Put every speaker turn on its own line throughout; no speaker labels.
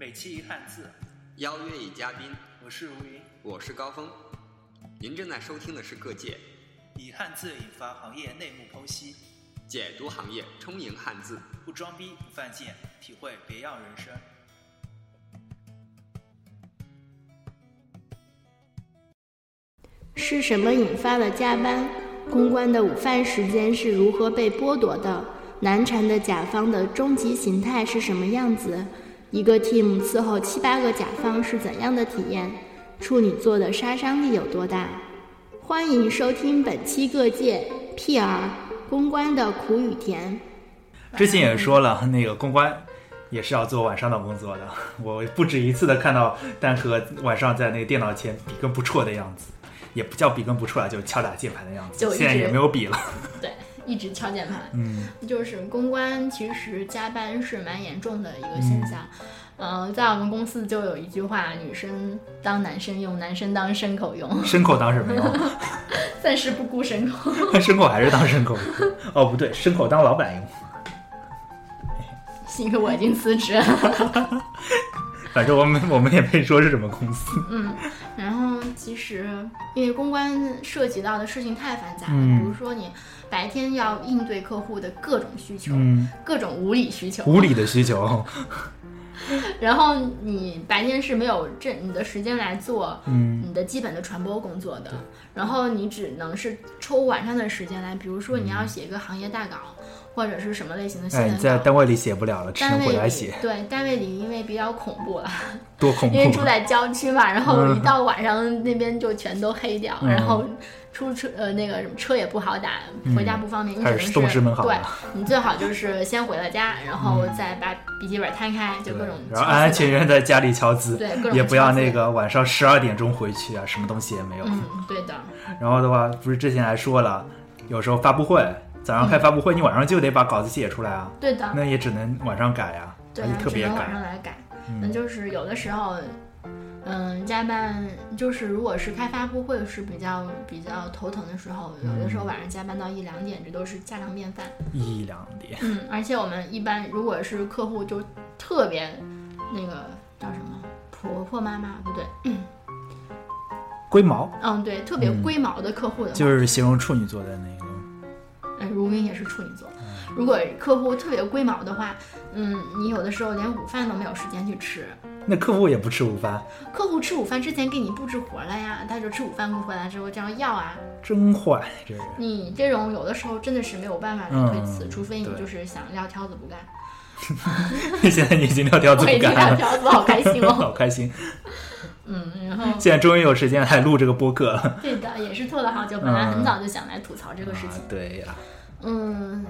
每期一汉字，
邀约一嘉宾，
我是如云，
我是高峰。您正在收听的是《各界》，
以汉字引发行业内幕剖析，
解读行业，充盈汉字，
不装逼不犯贱，体会别样人生。
是什么引发了加班？公关的午饭时间是如何被剥夺的？难缠的甲方的终极形态是什么样子？一个 team 伺候七八个甲方是怎样的体验？处女座的杀伤力有多大？欢迎收听本期各界 PR 公关的苦与甜。
之前也说了，那个公关也是要做晚上的工作的。我不止一次的看到蛋壳晚上在那个电脑前笔耕不辍的样子，也不叫笔耕不辍了，就敲打键盘的样子。
就
现在也没有笔了。
对，一直敲键盘。
嗯，
就是公关其实加班是蛮严重的一个现象。呃，在我们公司就有一句话：女生当男生用，男生当牲口用，
牲口当什么用？
暂时不顾牲口。
牲口还是当牲口用？哦，不对，牲口当老板用。
幸亏我已经辞职了。
反正我们我们也没说是什么公司。
嗯，然后其实因为公关涉及到的事情太繁杂了，
嗯
比如说你白天要应对客户的各种需求，
嗯，
各种无理需求，
无理的需求。
然后你白天是没有这你的时间来做
嗯。
你的基本的传播工作的，然后你只能是抽晚上的时间来，比如说你要写一个行业大稿，或者是什么类型的新
哎，
闻
你在。单位里写不了了，只能
单位里
回来写，
对单位里，因为比较恐怖了，
多恐怖。
因为住！在郊区嘛，然后
嗯。
一到晚上那边就全都黑掉，
嗯。
然后出车呃那个什么车也不好打，回家不方便，你只能是
还是送师门好
对
了，
你最好就是先回了家，然后再把笔记本摊开，就各种
然后安安全全在家里敲字，
对各种
也不要那个晚上十二点钟回去啊，什么东西也没有。
嗯，对的，
然后的话，不是之前还说了，有时候发布会早上开发布会，你晚上就得把稿子写出来啊，
对的，
那也只能晚上改啊，
对啊，
特别
只能晚上。来改。那
嗯。
就是有的时候，嗯，加班就是如果是开发布会是比较比较头疼的时候，有的时候晚上加班到一两点，这都是家常便饭。
一两点，
嗯，而且我们一般如果是客户就特别那个叫什么婆婆妈妈不对，
龟毛
嗯对，特别
嗯
龟毛的客户的话，
就是形容处女座的那个。
嗯，如云也是处女座。
嗯
如果客户特别龟毛的话，嗯，你有的时候连午饭都没有时间去吃。
那客户也不吃午饭，
客户吃午饭之前给你布置活了呀，他就吃午饭回来之后这样要啊。
真坏，这人。
你这种有的时候真的是没有办法去推辞，
嗯
除非你就是想撂挑子不干。
现在你已经撂挑子
我已经
不干了，
撂挑子，好开心哦
好
哦。
开心。
嗯，然后
现在终于有时间来录这个播客了。
对的，也是拖了好久，本来很早就想来吐槽这个事情
啊。对呀，
嗯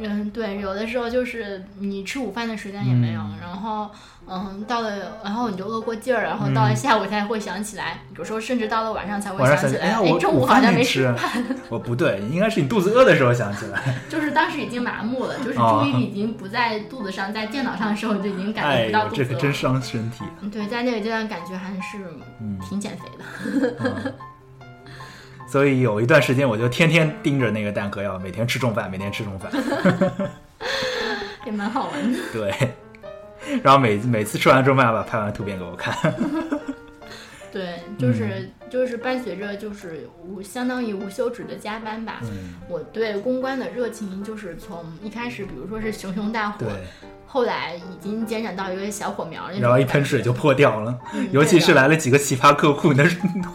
嗯，对，有的时候就是你吃午饭的时间也没有，
嗯
然后嗯，到了，然后你就饿过劲儿，然后到了下午才会想起来，有时候甚至到了晚上才会
想起，
来，
哎，我
中午好像没
吃饭。我不对，应该是你肚子饿的时候想起来。
就是当时已经麻木了，就是
哦
注意力已经不在肚子上，在电脑上的时候就已经感觉不到肚子了。
这可真伤身体。
对，在那个阶段感觉还是
嗯
挺减肥的。
嗯所以有一段时间，我就天天盯着那个蛋壳，要每天吃中饭，每天吃中饭。
也蛮好玩的。
对，然后每每次吃完中饭，把拍完图片给我看。
对，就是、
嗯
就是伴随着就是无相当于无休止的加班吧。
嗯，
我对公关的热情就是从一开始，比如说是熊熊大火，
对，
后来已经减长到一个小火苗那种
然后一喷水就破掉了，
嗯
尤其是来了几个奇葩客户，那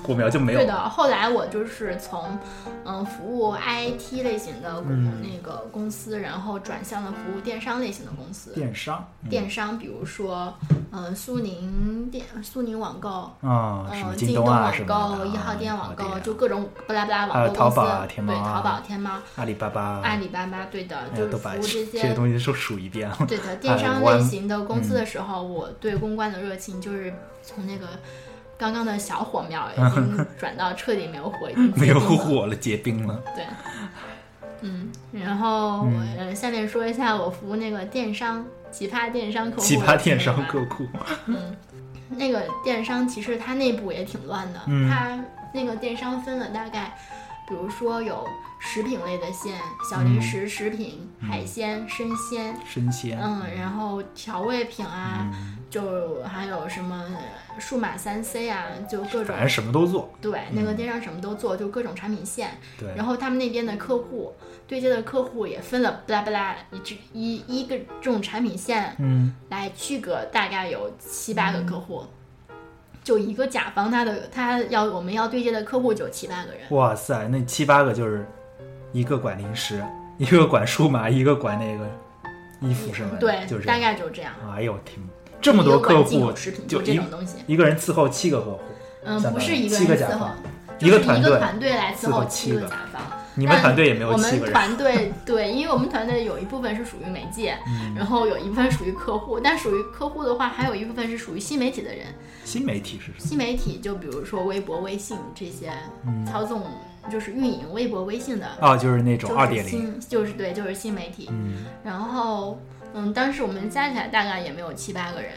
火苗就没有
对的，
了。
后来我就是从嗯服务 IT 类型的那个公司，然后转向了服务电商类型的公司。
电商，嗯。
电商，比如说，嗯，苏宁电、苏宁网购，
啊，
嗯，
京东网
购、一号店网购，就各种巴拉巴拉
还有
网购公司，
淘宝啊天猫
对，
啊
淘宝、天猫、
阿里巴巴，
阿里巴巴，对的，就是服务这
些东西都数一遍了。
对的，电商类型的公司
嗯。
的时候，我对公关的热情就是从那个刚刚的小火苗 已经转到彻底没有火，已经
没有火了，结冰了。
对，嗯，然后我、下面说一下我服务那个电商 奇葩电商客户，
奇葩电商客户，
嗯，那个电商其实它内部也挺乱的，
嗯。
它那个电商分了大概，比如说有食品类的线，小零食、食品、海鲜、生鲜，
生鲜，
嗯，然后调味品啊，
嗯
就还有什么数码三 C 啊，就各种
反正什么都做。
对那个电商什么都做，就各种产品线。
对，
然后他们那边的客户对接的客户也分了巴拉巴拉一只一一个这种产品线
嗯，
来区隔，大概有七八个客户。就一个甲方，他的他要我们要对接的客户就七八个人。
哇塞，那七八个就是一个管零食，一个管数码，一个管那个衣服什么的，
对，大
就是大。
概就这样。
哎呦天，这么多客户就一
这种东西。
一个人伺候七个客户，
嗯，不是一个人伺候
甲方，，
就是
一个团队
来伺
伺候
候
七个
个甲方。
你们团队也没有
我们
七个人，
团队对，因为我们团队有一部分是属于媒介，
嗯
然后有一部分属于客户，但属于客户的话，还有一部分是属于新媒体的人。
新媒体是什么？
新媒体就比如说微博、微信这些
嗯
操纵，就是运营微博、微信的，
哦，就是那种
就是
二点零，
新，就是对，就是新媒体。
嗯，
然后，嗯，当时我们加起来大概也没有七八个人，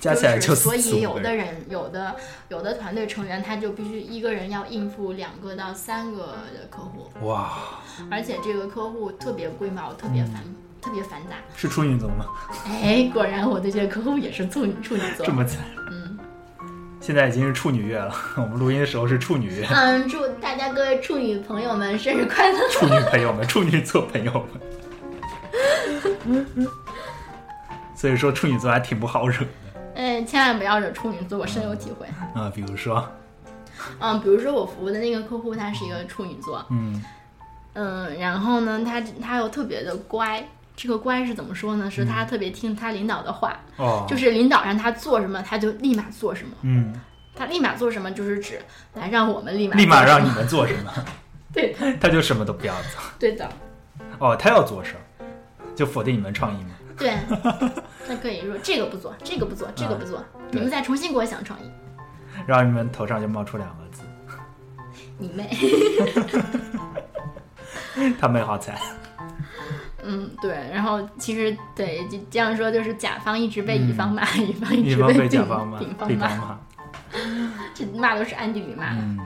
加起来
就是所。以有的人有的有的团队成员他就必须一个人要应付两个到三个的客户，
哇，
而且这个客户特别龟毛，特别繁、特别繁杂。
是处女座吗？
哎，果然我对这个客户也是处女处女座
这。么惨。
嗯
现在已经是处女月了，我们录音的时候是处女月。
嗯，祝大家各位处女朋友们生日快乐！
处女朋友们，处女座朋友们。所以说处女座还挺不好惹的
哎，千万不要惹处女座，我深有体会。
啊、比如说，
嗯，比如说我服务的那个客户，他是一个处女座，
嗯
嗯，然后呢，他他又特别的乖。这个乖是怎么说呢？是他特别听他领导的话，
哦，
就是领导让他做什么，他就立马做什么。
嗯，
他立马做什么，就是指来让我们立马
立马让你们做什么，
对的
他就什么都不要做。
对的
哦，他要做事儿，就否定你们创意嘛。
对。那可以说这个不做，这个不做，这个不做，你们再重新给我想创意。
然后你们头上就冒出两个字
你妹！
“他妹好惨
嗯，对。然后其实对，就这样说，就是甲方一直被乙方骂，乙方”，一直被
甲方骂，
丙方骂。这骂都是暗地里骂的。
嗯，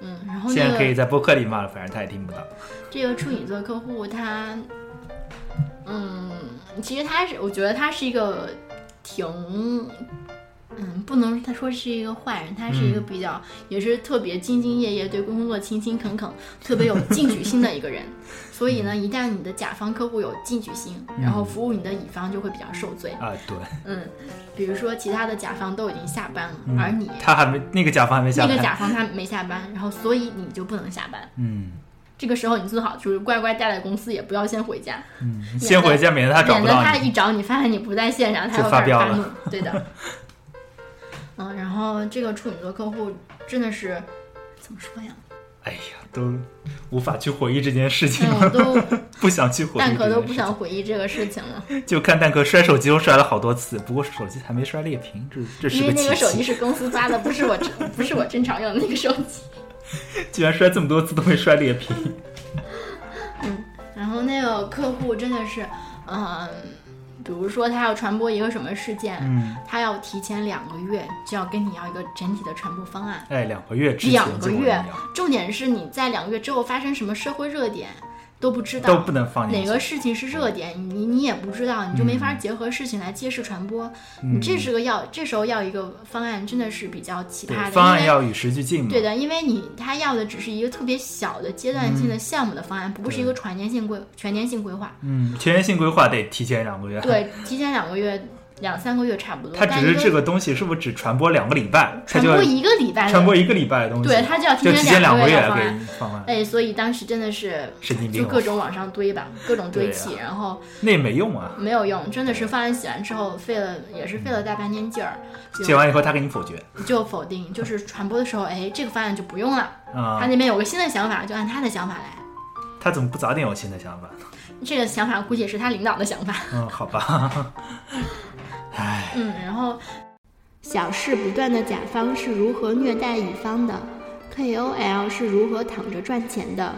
嗯，然后
现
那个
在可以在播客里骂了，反正他也听不到。
这个处女座客户他，嗯，其实他是，我觉得他是一个挺，嗯，不能他说是一个坏人，他是一个
嗯
比较、也是特别兢兢业业，对工作勤勤恳恳，特别有进取心的一个人。所以呢，一旦你的甲方客户有进取心，然后服务你的乙方就会比较受罪。
啊，对，
嗯，比如说其他的甲方都已经下班了，
嗯
而你
他还没那个甲方还没下
那。个甲方他没下班，然后所以你就不能下班。
嗯
这个时候你最好就是乖乖待在公司，也不要先回家。
嗯，先回家，免得他找
免得他。一找你，发现你不在线上，他
就
又
发飙了
开始发怒。对的。嗯，然后这个处女座客户真的是怎么说呀？
哎呀，都无法去回忆这件事情了，
都
不想去回忆。
蛋壳都不想，回忆这个事情了，
就看蛋壳摔手机都摔了好多次，不过手机还没摔裂屏，这这是
因为那个手机。是公司发的，不是我不是我正常用的那个手机。
居然摔这么多次都没摔裂皮。嗯。
然后那个客户真的是，嗯，比如说他要传播一个什么事件，
嗯，
他要提前两个月就要跟你要一个整体的传播方案。
哎，两个月之前
两个月重点是你在两个月之后发生什么社会热点都不知道，
都不能放进
哪。个事情是热点，你你也不知道，你就没法结合事情来揭示传播。你这是个要这时候要一个方案，真的是比较奇葩的，
方案要与时俱进嘛。
对的，因为你他要的只是一个特别小的阶段性的项目的方案，不是一个全年性规全年性规划。
嗯，全年性规划得提前两个月。，
对，提前两个月、两三个月差不多。
它只是这个东西是不是只传播两个礼拜？
传播一个礼拜，
传播一个礼拜的东西，
对，他就要
就提前
前
两个月。给方案，
哎，所以当时真的是
神经病哦
就各种往上堆吧，各种堆
对
砌，
啊
然后
那也没用啊。
没有用，真的是方案写完之后费了，也是费了大半天劲儿，
写完以后他给你否决
就否定，就是传播的时候，哎，这个方案就不用了，
啊
他，那边有个新的想法，就按他的想法来。
他怎么不早点有新的想法呢？
这个想法估计也是他领导的想法。
嗯，好吧。
嗯，然后
小事不断的甲方是如何虐待乙方的？KOL 是如何躺着赚钱的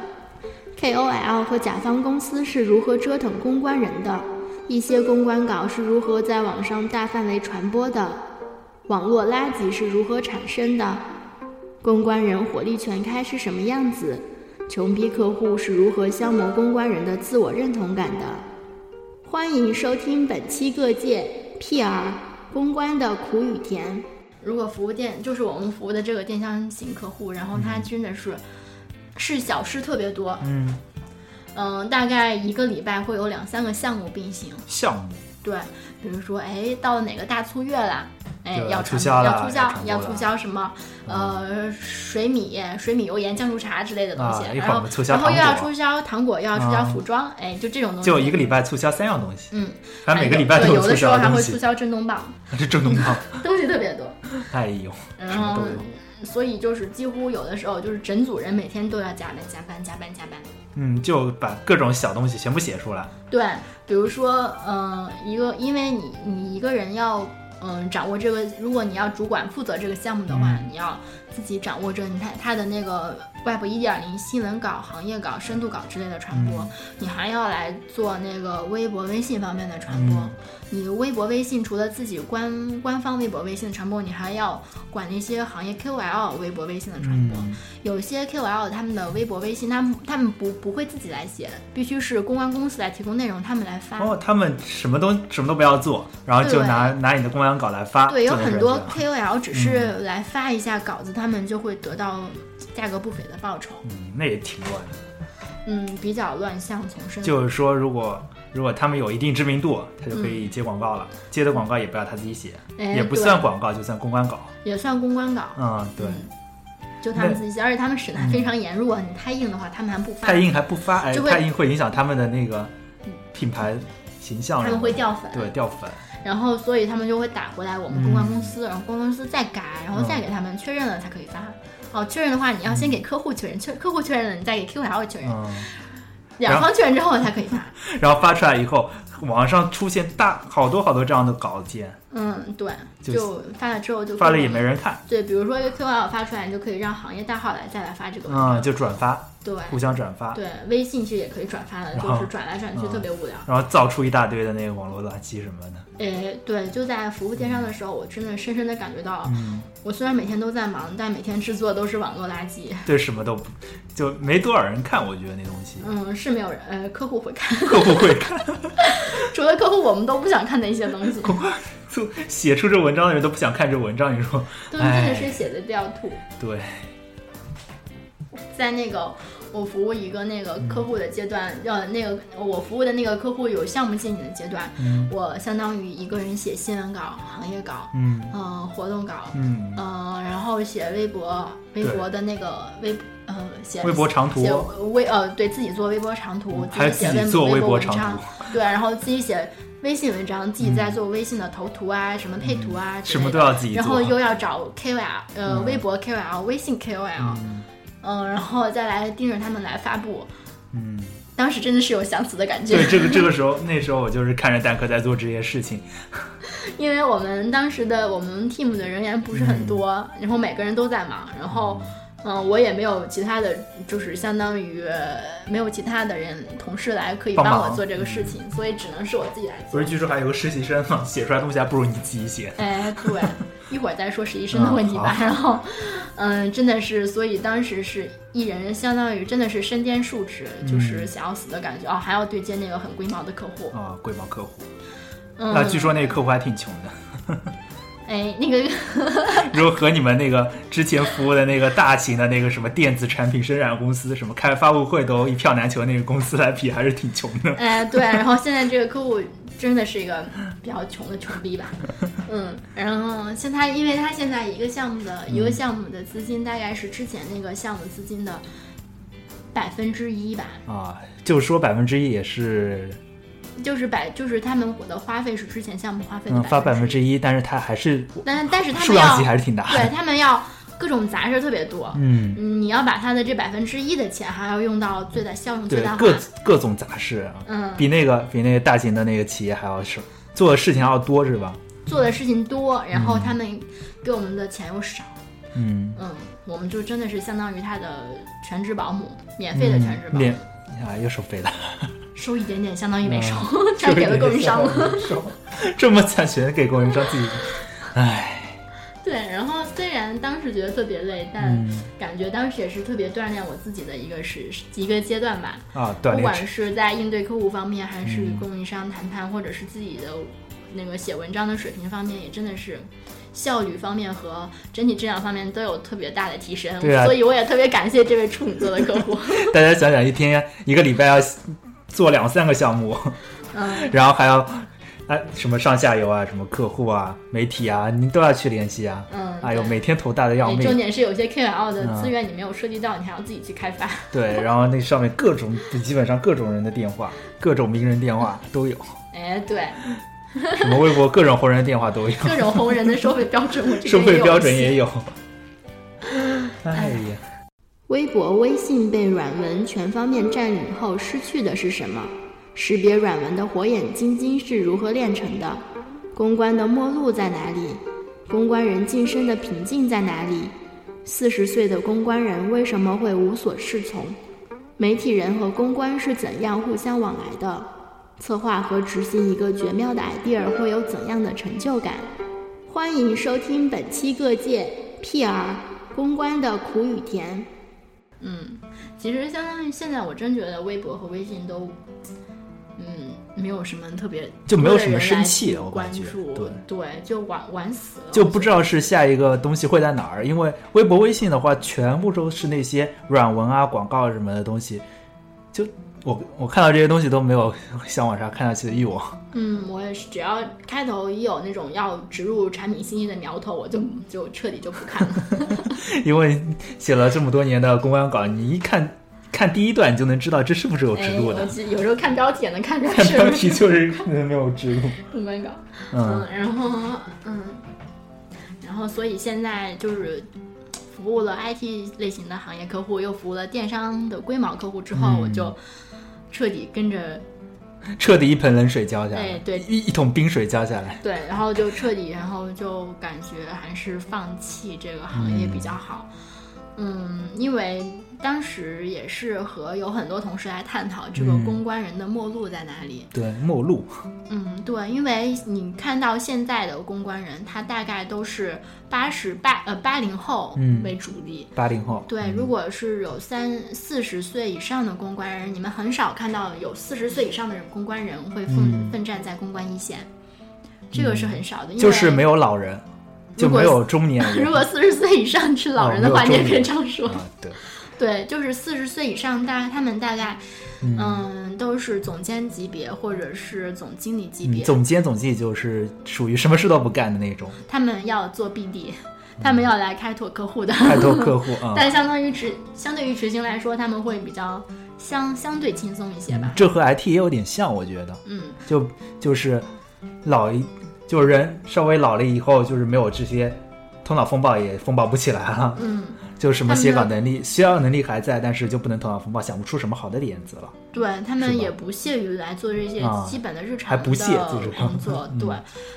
？KOL 和甲方公司是如何折腾公关人的？一些公关稿是如何在网上大范围传播的？网络垃圾是如何产生的？公关人火力全开是什么样子？穷逼客户是如何消磨公关人的自我认同感的？欢迎收听本期各界 PR
公关的苦与甜。如果服务店就是我们服务的这个电商型客户，然后他真的是是小事特别多，
嗯，
嗯，大概一个礼拜会有两三个项目并行。
项目
对，比如说，哎，到了哪个大促月了，哎，要传
促销
要促销
要
促销什么？呃，水米、水米油盐酱醋茶之类的东西，然后然后又要促销糖果，又要促销
啊
服装，哎，就这种东西。
就一个礼拜促销三样东西，
嗯，
反正每个
哎
礼拜都
有
促
的时候还会促销震动棒，
这震动棒，
东西特别多。
哎呦，
然后
什么都有。
所以就是几乎有的时候就是整组人每天都要加班加班加班加班。
嗯，就把各种小东西全部写出来。
对，比如说，嗯、一个，因为你你一个人要，嗯、掌握这个，如果你要主管负责这个项目的话，
嗯。
你要自己掌握着你看它的那个 Web 一点零新闻稿、行业稿、深度稿之类的传播，
嗯
你还要来做那个微博、微信方面的传播。
嗯
你微博、微信除了自己官官方微博、微信的传播，你还要管那些行业 KOL 微博、微信的传播。
嗯，
有些 KOL 他们的微博、微信，他们他们不不会自己来写，必须是公关公司来提供内容，他们来发。
哦，他们什么都什么都不要做，然后就拿拿你的公关稿来发。
对，有很多 KOL 只是来发一下稿子，他们就会得到价格不菲的报酬。
嗯，那也挺乱的。
嗯，比较乱象丛生。
就是说，如果如果他们有一定知名度，他就可以接广告了。接的广告也不要他自己写，也不算广告，就算公关稿。
也算公关稿。
嗯，对，
就他们自己写，而且他们审的还非常严。如果你太硬的话，他们还不发，
太硬还不发，哎，太硬会影响他们的那个品牌形象。
他们会掉粉。
对掉粉。
然后所以他们就会打回来我们公关公司，然后公关公司再改，然后
嗯
再给他们确认了才可以发。哦，确认的话，你要先给客户确认，确客户确认了，你再给 QL 确认，
嗯，
两方确认之后才可以发。
然后发出来以后，网上出现大好多好多这样的稿件，
嗯，对，
就
就发了之后就
发了也没人看，
对，比如说一个 QL 发出来，你就可以让行业大号来再来发这个文
嗯，就转发，
对。
互相转发，
对，微信其实也可以转发的，就是转来转去
嗯。
特别无聊。
然后造出一大堆的那个网络垃圾什么的。
诶，对，就在服务电商的时候，我真的深深的感觉到，
嗯，
我虽然每天都在忙，但每天制作都是网络垃圾。
对，什么都不，就没多少人看，我觉得那东西，
嗯，是没有人，呃，客户会看，
客户会看，
除了客户，我们都不想看的一些东西。
就写出这文章的人都不想看这文章，你说？
对，真的
哎
是写的掉吐。
对，
在那个我服务一个那个客户的阶段，
嗯
呃，那个我服务的那个客户有项目进行的阶段，
嗯
我相当于一个人写新闻稿、行业稿，
嗯
嗯、活动稿，
嗯，
嗯、然后写微博，微博的那个微，呃，写
微博长图
写微呃，对自己做微博长图，
还
自己写微博
长
章
图，
对，然后自己写微信文章，自己在做微信的头图啊，什么配图啊，
什么都要自己做，
然后又要找 KOL，呃，
嗯
微博 KOL、微信 KOL，
嗯
嗯，然后再来盯着他们来发布。
嗯，
当时真的是有想死的感觉
对，，这个 这个时候，那时候我就是看着蛋壳在做这些事情，
因为我们当时的我们 team 的人员不是很多，然后每个人都在忙，然后。嗯，我也没有其他的，就是相当于呃没有其他的人同事来可以
帮
我做这个事情，所以只能是我自己来做
不是，。据说还有个实习生嘛，写出来东西还不如你自己写。
哎，对，一会儿再说实习生的问题吧。
嗯
然后，嗯，真的是，所以当时是一人，相当于真的是身兼数职，就是想要死的感觉哦，还要对接那个很龟毛的客户。
啊，龟毛客户，
嗯，
那据说那个客户还挺穷的，
哎，那个
如果和你们那个之前服务的那个大型的那个什么电子产品生产公司，什么开发布会都一票难求那个公司来比，还是挺穷的。
哎，对，然后现在这个客户真的是一个比较穷的穷逼吧，嗯，然后像他，因为他现在一个项目的一个项目的资金大概是之前那个项目资金的百分之一吧，
啊，就说百分之一也是，
就是百就是他们的花费是之前项目花费的
嗯，发百分
之
之一，但是它还是
但但是他们
数量级还是挺大
对。他们要各种杂事特别多，
嗯，
嗯，你要把他的这百分之一的钱还要用到最大效用最大，化，
各各种杂事啊，
嗯，
比那个比那个大型的那个企业还要少，做的事情要多是吧？
做的事情多，然后他们给我们的钱又少，
嗯，
嗯，我们就真的是相当于他的全职保姆，免费的全职保姆，
练啊又收费了，
收一点点相当于没收，
嗯
全给了供应商了。
收这么惨全给供应商自己，唉，
对，然后虽然当时觉得特别累，但
嗯
感觉当时也是特别锻炼我自己的一个是一个阶段吧。
啊，锻
不管是在应对客户方面，还是
与
供应商谈判，或者是自己的那个写文章的水平方面也真的是。效率方面和整体质量方面都有特别大的提升，
对啊
所以我也特别感谢这位处女座的客户。
大家想想，一天一个礼拜要做两三个项目，
嗯，
然后还要啊什么上下游啊，什么客户啊、媒体啊，您都要去联系啊。
嗯
哎呦，每天头大的要
对
命。
重点是有些 KOL 的
嗯。
资源你没有涉及到，你还要自己去开发。
对，然后那上面各种基本上各种人的电话，各种名人电话都有，
哎，对，
什么微博各种红人电话都有，
各种红人的收费标准，我
收费标准也有。哎呀，
微博、微信被软文全方面占领后，失去的是什么？识别软文的火眼金睛是如何炼成的？公关的末路在哪里？公关人晋升的瓶颈在哪里？四十岁的公关人为什么会无所适从？媒体人和公关是怎样互相往来的？策划和执行一个绝妙的 idea 会有怎样的成就感？欢迎收听本期各界 PR 公关的苦与甜。
嗯，其实相当于现在，我真觉得微博和微信都，嗯，没有什么特别
就没有什么生气我感觉
注，
对
就玩玩死了，
就不知道是下一个东西会在哪儿，因为微博、微信的话，全部都是那些软文啊、广告什么的东西，就我我看到这些东西都没有想往上看下去的欲望。
嗯，我也是，只要开头一有那种要植入产品信息的苗头，我就就彻底就不看了。
因为写了这么多年的公关稿，你一看看第一段，你就能知道这是不是有植
哎，
入的。
我记有时候看标题也能看出来
标题就是 没有植入。
公关稿。
嗯，
嗯，然后嗯，然后所以现在就是服务了 IT 类型的行业客户，又服务了电商的龟毛客户之后，
嗯
我就彻底跟着
彻底一盆冷水浇下来，
哎对
一一桶冰水浇下来。
对，然后就彻底，然后就感觉还是放弃这个行业比较好。嗯，因为当时也是和有很多同事来探讨这个
嗯
公关人的末路在哪里。
对，末路。
嗯，对，因为你看到现在的公关人，他大概都是八十八呃八零后
嗯
为主力。
八零后。
对，如果是有三四十岁以上的公关人，你们很少看到有四十岁以上的人公关人会奋、
嗯
奋战在公关一线，这个是很少的。因为
就是没有老人，就
如果
没有中年人。
如果四十岁以上是老人的话，你也可以这样说。
啊，对，
对，就是四十岁以上，大他们大概
嗯
嗯都是总监级别或者是总经理级别，
嗯，总监总经理就是属于什么事都不干的那种，
他们要做 BD，他们要来开拓客户的。
开拓客户啊。
但相当于执相对于执行来说，他们会比较相相对轻松一些吧。
这和 IT 也有点像，我觉得，
嗯，
就就是老一，就是人稍微老了以后，就是没有这些头脑风暴也风暴不起来了。
嗯，
就什么写稿能力、写稿能力还在，但是就不能头脑风暴，想不出什么好的点子了。
对他们也不屑于来做这些
啊
基本的日常
还不屑做这个
的工作，
嗯。
对，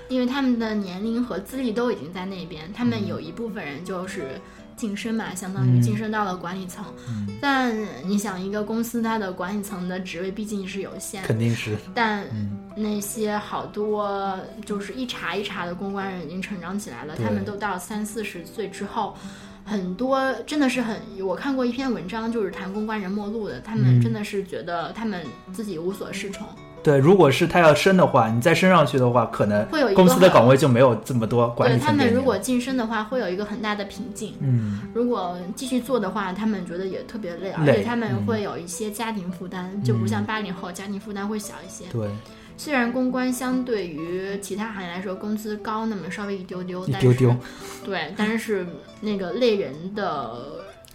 因为他们的年龄和资历都已经在那边，他
嗯。
们有一部分人就是晋升嘛，相当于晋升到了管理层。
嗯。
但你想，一个公司它的管理层的职位毕竟是有限，
肯定是，
但
嗯。
那些好多就是一茬一茬的公关人已经成长起来了，
对。
他们都到三四十岁之后，很多真的是很，我看过一篇文章，就是谈公关人末路的，他们
嗯
真的是觉得他们自己无所适从，
对。如果是他要升的话，你再升上去的话，可能
会有
公司的岗位就没有这么多管
对他们如果晋升的话，会有一个很大的瓶颈。
嗯，
如果继续做的话，他们觉得也特别累，而且他们
嗯
会有一些家庭负担，就不像八零后家庭负担会小一些。
对，
虽然公关相对于其他行业来说工资高那么稍微一丢丢，
一丢丢，
对，但是那个累人的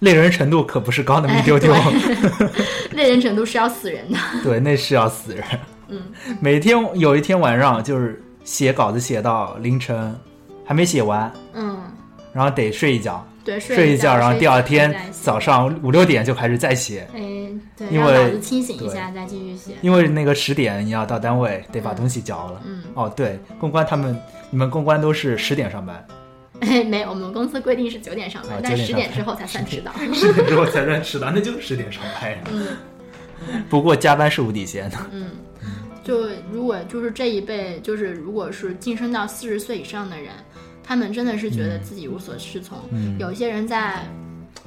累人程度可不是高那么一丢丢，
哎累 人程度是要死人的。
对，那是要死人。
嗯，
每天有一天晚上就是写稿子写到凌晨，还没写完，
嗯，
然后得睡一觉，
对，
睡
一
觉，然后第二天早，上五六点就开始再写，
哎，对，
因为
脑子清醒一下再继续写。
因为那个十点你要到单位得把东西交了。
嗯，
哦，对，公关他们，你们公关都是十点上班，
哎，没有，我们公司规定是九点上班，
啊
但
9点上班
十点之后才算迟到。
十点之后才算迟到，那就是十点上班呀。
嗯
不过加班是无底线的。
嗯，就如果就是这一辈，就是如果是晋升到四十岁以上的人，他们真的是觉得自己无所适从。
嗯
有些人在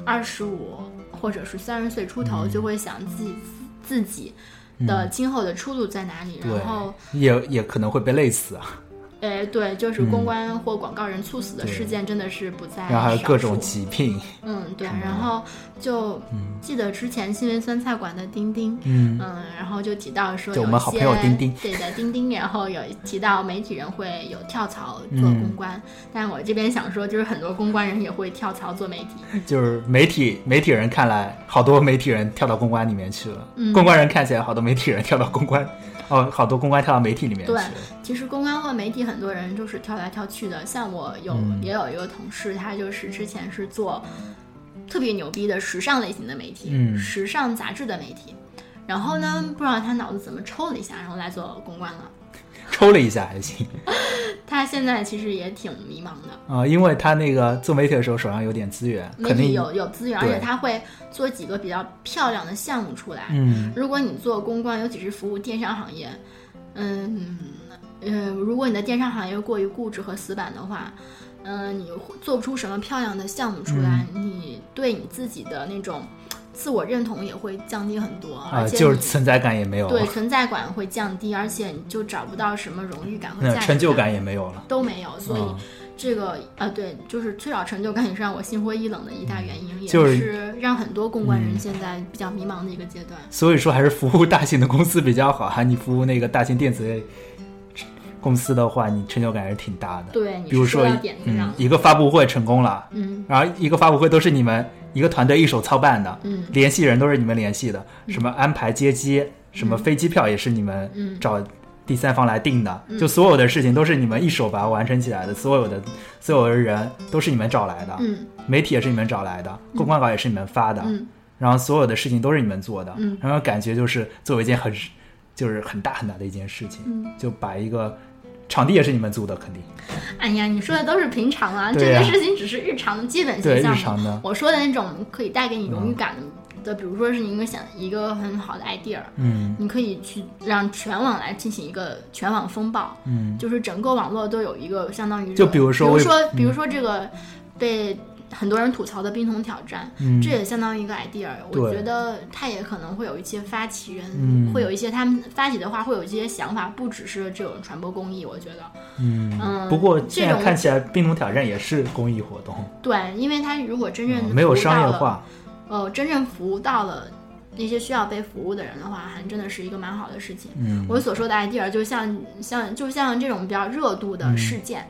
二十五或者是三十岁出头，
嗯。
就会想自己自己的今后的出路在哪里，然后
也也可能会被累死啊。
呃，对，就是公关或广告人猝死的事件真的是不在
然后还有
少
各种
数
疾病，
嗯，对，然后就记得之前新闻酸菜馆的丁丁，
嗯。
嗯，然后就提到说
就
有一
我们好朋友
些
丁丁
对的丁丁，然后有提到媒体人会有跳槽做公关，但我这边想说，就是很多公关人也会跳槽做媒体，
就是媒体媒体人看来，好多媒体人跳到公关里面去了，
嗯。
公关人看起来好多媒体人跳到公关，哦，好多公关跳到媒体里面去
对。其实公关和媒体很多人就是跳来跳去的，像我有、
嗯
也有一个同事，他就是之前是做特别牛逼的时尚类型的媒体，
嗯
时尚杂志的媒体。然后呢，不知道他脑子怎么抽了一下，然后来做公关了。
抽了一下还行。
他现在其实也挺迷茫的，
啊、因为他那个做媒体的时候手上有点资源，肯定
媒体有有资源，而且他会做几个比较漂亮的项目出来。
嗯。
如果你做公关，尤其是服务电商行业，嗯呃，如果你的电商行业过于固执和死板的话，嗯、你做不出什么漂亮的项目出来，
嗯。
你对你自己的那种自我认同也会降低很多，
啊、
而且你
就是存在感也没有，
对存在感会降低，而且你就找不到什么荣誉感和
那
价值
成就感也没有了。
都没有，所以
嗯
这个呃、对，就是缺少成就感也是让我心灰意冷的一大原因，也
就是
是让很多公关人
嗯
现在比较迷茫的一个阶段。
所以说还是服务大型的公司比较好哈。你服务那个大型电子类公司的话，你成就感还是挺大的。
对，你
比如说嗯，，一个发布会成功了，
嗯
然后一个发布会都是你们一个团队一手操办的，
嗯。
联系人都是你们联系的，什么安排接机，什么飞机票也是你们
嗯。
找第三方来定的，就所有的事情都是你们一手把它完成起来的，所有的所有的人都是你们找来的，
嗯。
媒体也是你们找来的，公关稿也是你们发的，
嗯。
然后所有的事情都是你们做的，
嗯。
然后感觉就是做一件很就是很大很大的一件事情，
嗯，
就把一个场地也是你们租的，肯定。
哎呀，你说的都是平常啊，这件事情只是日常的基本
对
性项目。
日常的，
我说的那种可以带给你荣誉感的，比如说是你一个想一个很好的 idea，
嗯。
你可以去让全网来进行一个全网风暴，
嗯，
就是整个网络都有一个相当于
就比如说
比如说，
嗯
比如说这个被很多人吐槽的冰桶挑战，
嗯
这也相当于一个 idea。我觉得它也可能会有一些发起人，
嗯
会有一些他们发起的话会有一些想法，不只是这种传播公益。我觉得，
嗯
嗯
不过
这种
现在看起来冰桶挑战也是公益活动，
对，因为它如果真正
嗯没有商业化，
呃，真正服务到了那些需要被服务的人的话，还真的是一个蛮好的事情。
嗯
我所说的 idea 就像像就像这种比较热度的事件，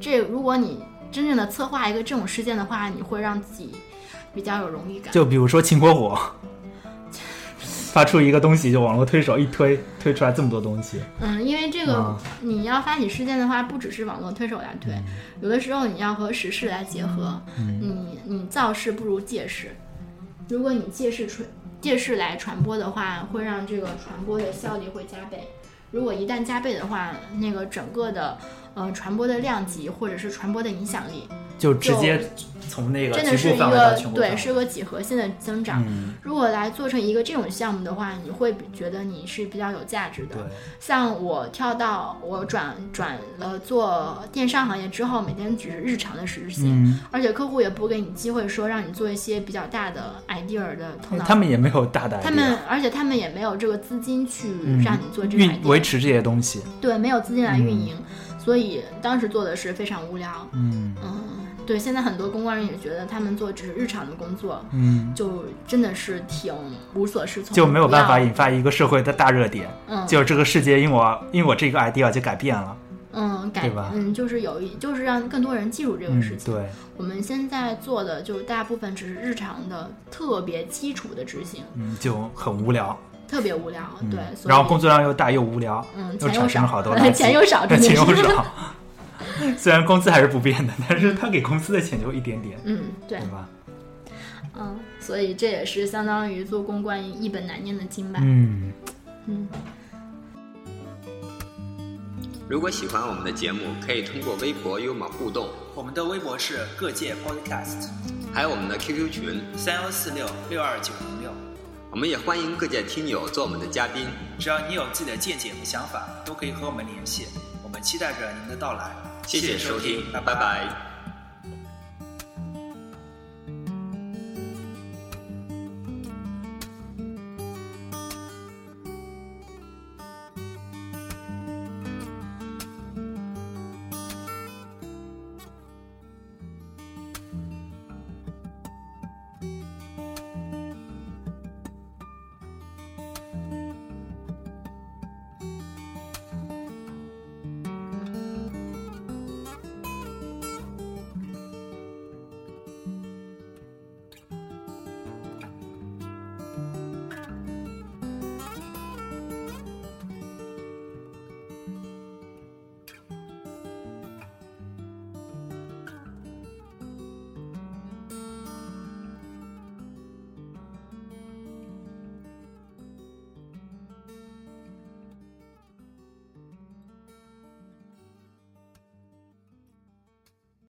这如果你真正的策划一个这种事件的话，你会让自己比较有荣誉感。
就比如说秦火火。发出一个东西，就网络推手一推，推出来这么多东西。
嗯，因为这个、
啊
你要发起事件的话，不只是网络推手来推，有的时候你要和时事来结合。
嗯
你你造势不如借势，如果你借势传借势来传播的话，会让这个传播的效率会加倍。如果一旦加倍的话，那个整个的呃传播的量级或者是传播的影响力，
就直接从那个
真的是一个对是个几何性的增长。
嗯，
如果来做成一个这种项目的话，你会觉得你是比较有价值的。像我跳到我转转了做电商行业之后，每天只是日常的实行，
嗯，
而且客户也不给你机会说让你做一些比较大的 idea 的头脑。
他们也没有大的
他们，而且他们也没有这个资金去
嗯
让你做这个
运
idea，、
维持这些东西。
对，没有资金来运营，所以当时做的是非常无聊。
嗯
嗯，对，现在很多公关人也觉得他们做只是日常的工作，
嗯，
就真的是挺无所适从，
就没有办法引发一个社会的大热点，
嗯，
就是这个世界因我因我这个 idea 就改变了。
嗯改嗯，就是有一就是让更多人记住这个
嗯
事，情。
对，
我们现在做的就大部分只是日常的特别基础的执行，
嗯，就很无聊。
特别无聊。
嗯
对，
然后工作量又大又无聊，
嗯
又产生了好多
钱又少，
钱又。少。虽然工资还是不变的，但是他给公司的钱就一点点，
嗯，对
对，吧？
嗯，所以这也是相当于做公关一本难念的经吧。
嗯，
嗯
如果喜欢我们的节目，可以通过微博与我们互动，
我们的微博是各界 Podcast
还有我们的 QQ 群。
三幺四六六二九。
我们也欢迎各界听友做我们的嘉宾。
只要你有自己的见解和想法，都可以和我们联系。我们期待着您的到来。
谢谢收听，
拜
拜拜